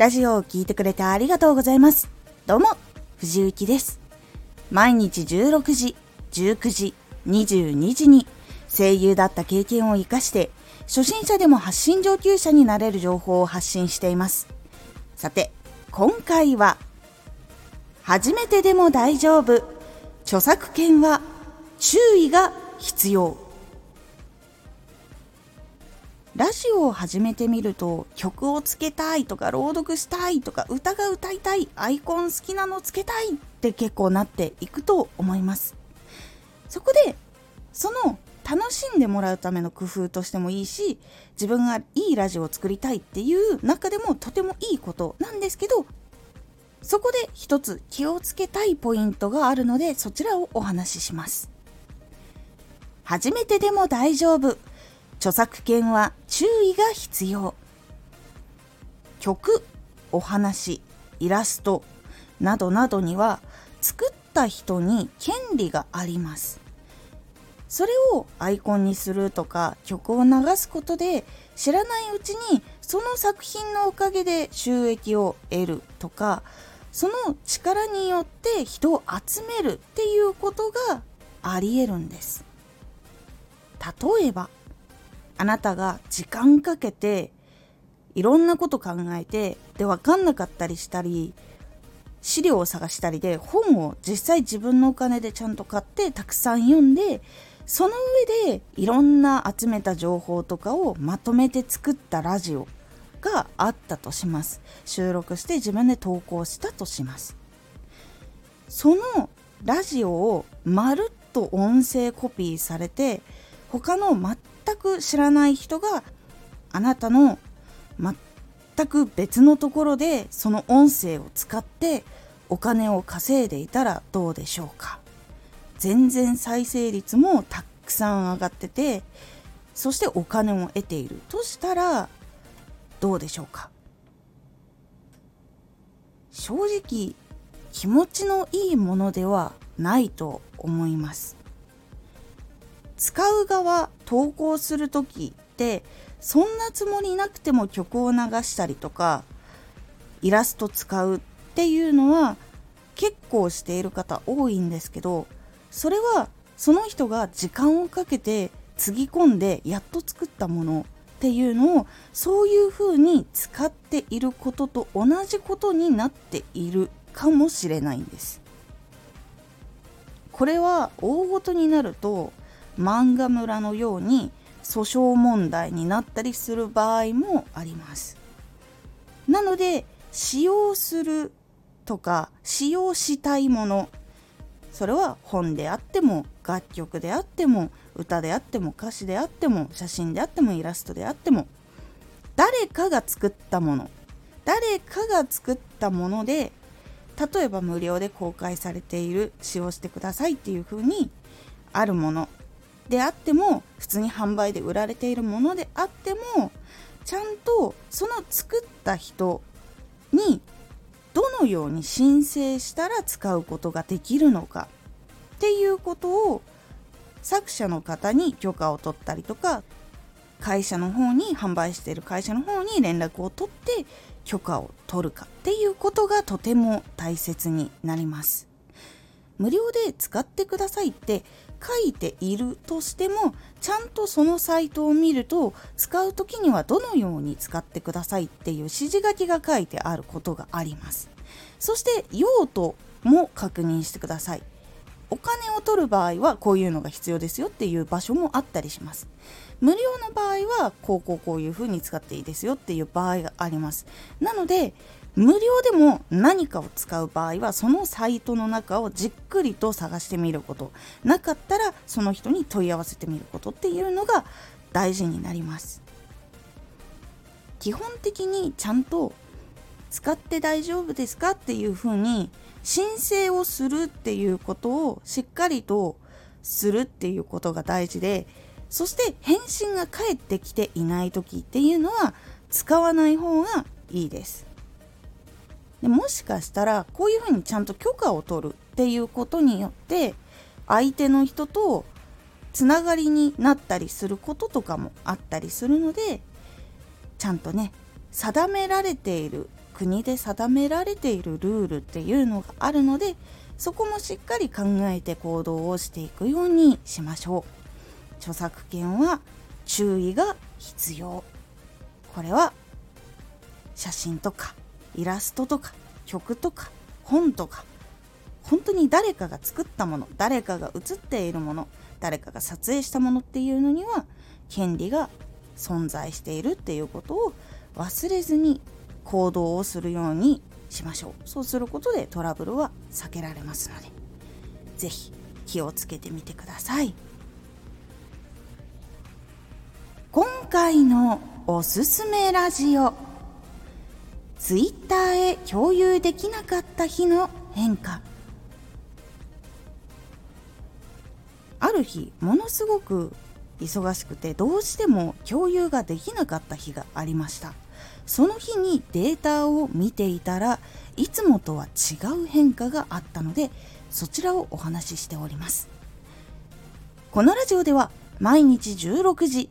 ラジオを聴いてくれてありがとうございます。どうも、藤幸です。毎日16時、19時、22時に声優だった経験を活かして、初心者でも発信上級者になれる情報を発信しています。さて、今回は、初めてでも大丈夫。著作権は注意が必要。ラジオを始めてみると曲をつけたいとか朗読したいとか歌が歌いたいアイコン好きなのつけたいって結構なっていくと思います。そこでその楽しんでもらうための工夫としてもいいし自分がいいラジオを作りたいっていう中でもとてもいいことなんですけどそこで一つ気をつけたいポイントがあるのでそちらをお話しします。初めてでも大丈夫。著作権は注意が必要。曲お話イラストなどなどには作った人に権利があります。それをアイコンにするとか曲を流すことで知らないうちにその作品のおかげで収益を得るとかその力によって人を集めるっていうことがありえるんです。例えばあなたが時間かけていろんなこと考えてで分かんなかったりしたり資料を探したりで本を実際自分のお金でちゃんと買ってたくさん読んでその上でいろんな集めた情報とかをまとめて作ったラジオがあったとします。収録して自分で投稿したとします。そのラジオをまるっと音声コピーされて他の全全く知らない人があなたの全く別のところでその音声を使ってお金を稼いでいたらどうでしょうか。全然再生率もたくさん上がっててそしてお金を得ているとしたらどうでしょうか。正直気持ちのいいものではないと思います。使う側投稿する時ってそんなつもりなくても曲を流したりとかイラスト使うっていうのは結構している方多いんですけどそれはその人が時間をかけてつぎ込んでやっと作ったものっていうのをそういう風に使っていることと同じことになっているかもしれないんです。これは大ごとになると漫画村のように訴訟問題になったりする場合もあります。なので使用するとか使用したいものそれは本であっても楽曲であっても歌であっても歌詞であっても写真であってもイラストであっても誰かが作ったもの誰かが作ったもので例えば無料で公開されている使用してくださいっていう風にあるものであっても普通に販売で売られているものであってもちゃんとその作った人にどのように申請したら使うことができるのかっていうことを作者の方に許可を取ったりとか会社の方に販売している会社の方に連絡を取って許可を取るかっていうことがとても大切になります。無料で使ってくださいって書いているとしてもちゃんとそのサイトを見ると使う時にはどのように使ってくださいっていう指示書きが書いてあることがあります。そして用途も確認してください。お金を取る場合はこういうのが必要ですよっていう場所もあったりします。無料の場合はこうこうこういう風に使っていいですよっていう場合があります。なので無料でも何かを使う場合はそのサイトの中をじっくりと探してみること。なかったらその人に問い合わせてみることっていうのが大事になります。基本的にちゃんと使って大丈夫ですかっていうふうに申請をするっていうことをしっかりとするっていうことが大事でそして返信が返ってきていない時っていうのは使わない方がいいです。でもしかしたらこういうふうにちゃんと許可を取るっていうことによって相手の人とつながりになったりすることとかもあったりするのでちゃんとね定められている国で定められているルールっていうのがあるのでそこもしっかり考えて行動をしていくようにしましょう。著作権は注意が必要。これは写真とかイラストとか曲とか本とか。本当に誰かが作ったもの誰かが写っているもの誰かが撮影したものっていうのには権利が存在しているっていうことを忘れずに行動をするようにしましょう。そうすることでトラブルは避けられますので是非気をつけてみてください。今回のおすすめラジオ。Twitter へ共有できなかった日の変化。ある日ものすごく忙しくてどうしても共有ができなかった日がありました。その日にデータを見ていたらいつもとは違う変化があったのでそちらをお話ししております。このラジオでは毎日16時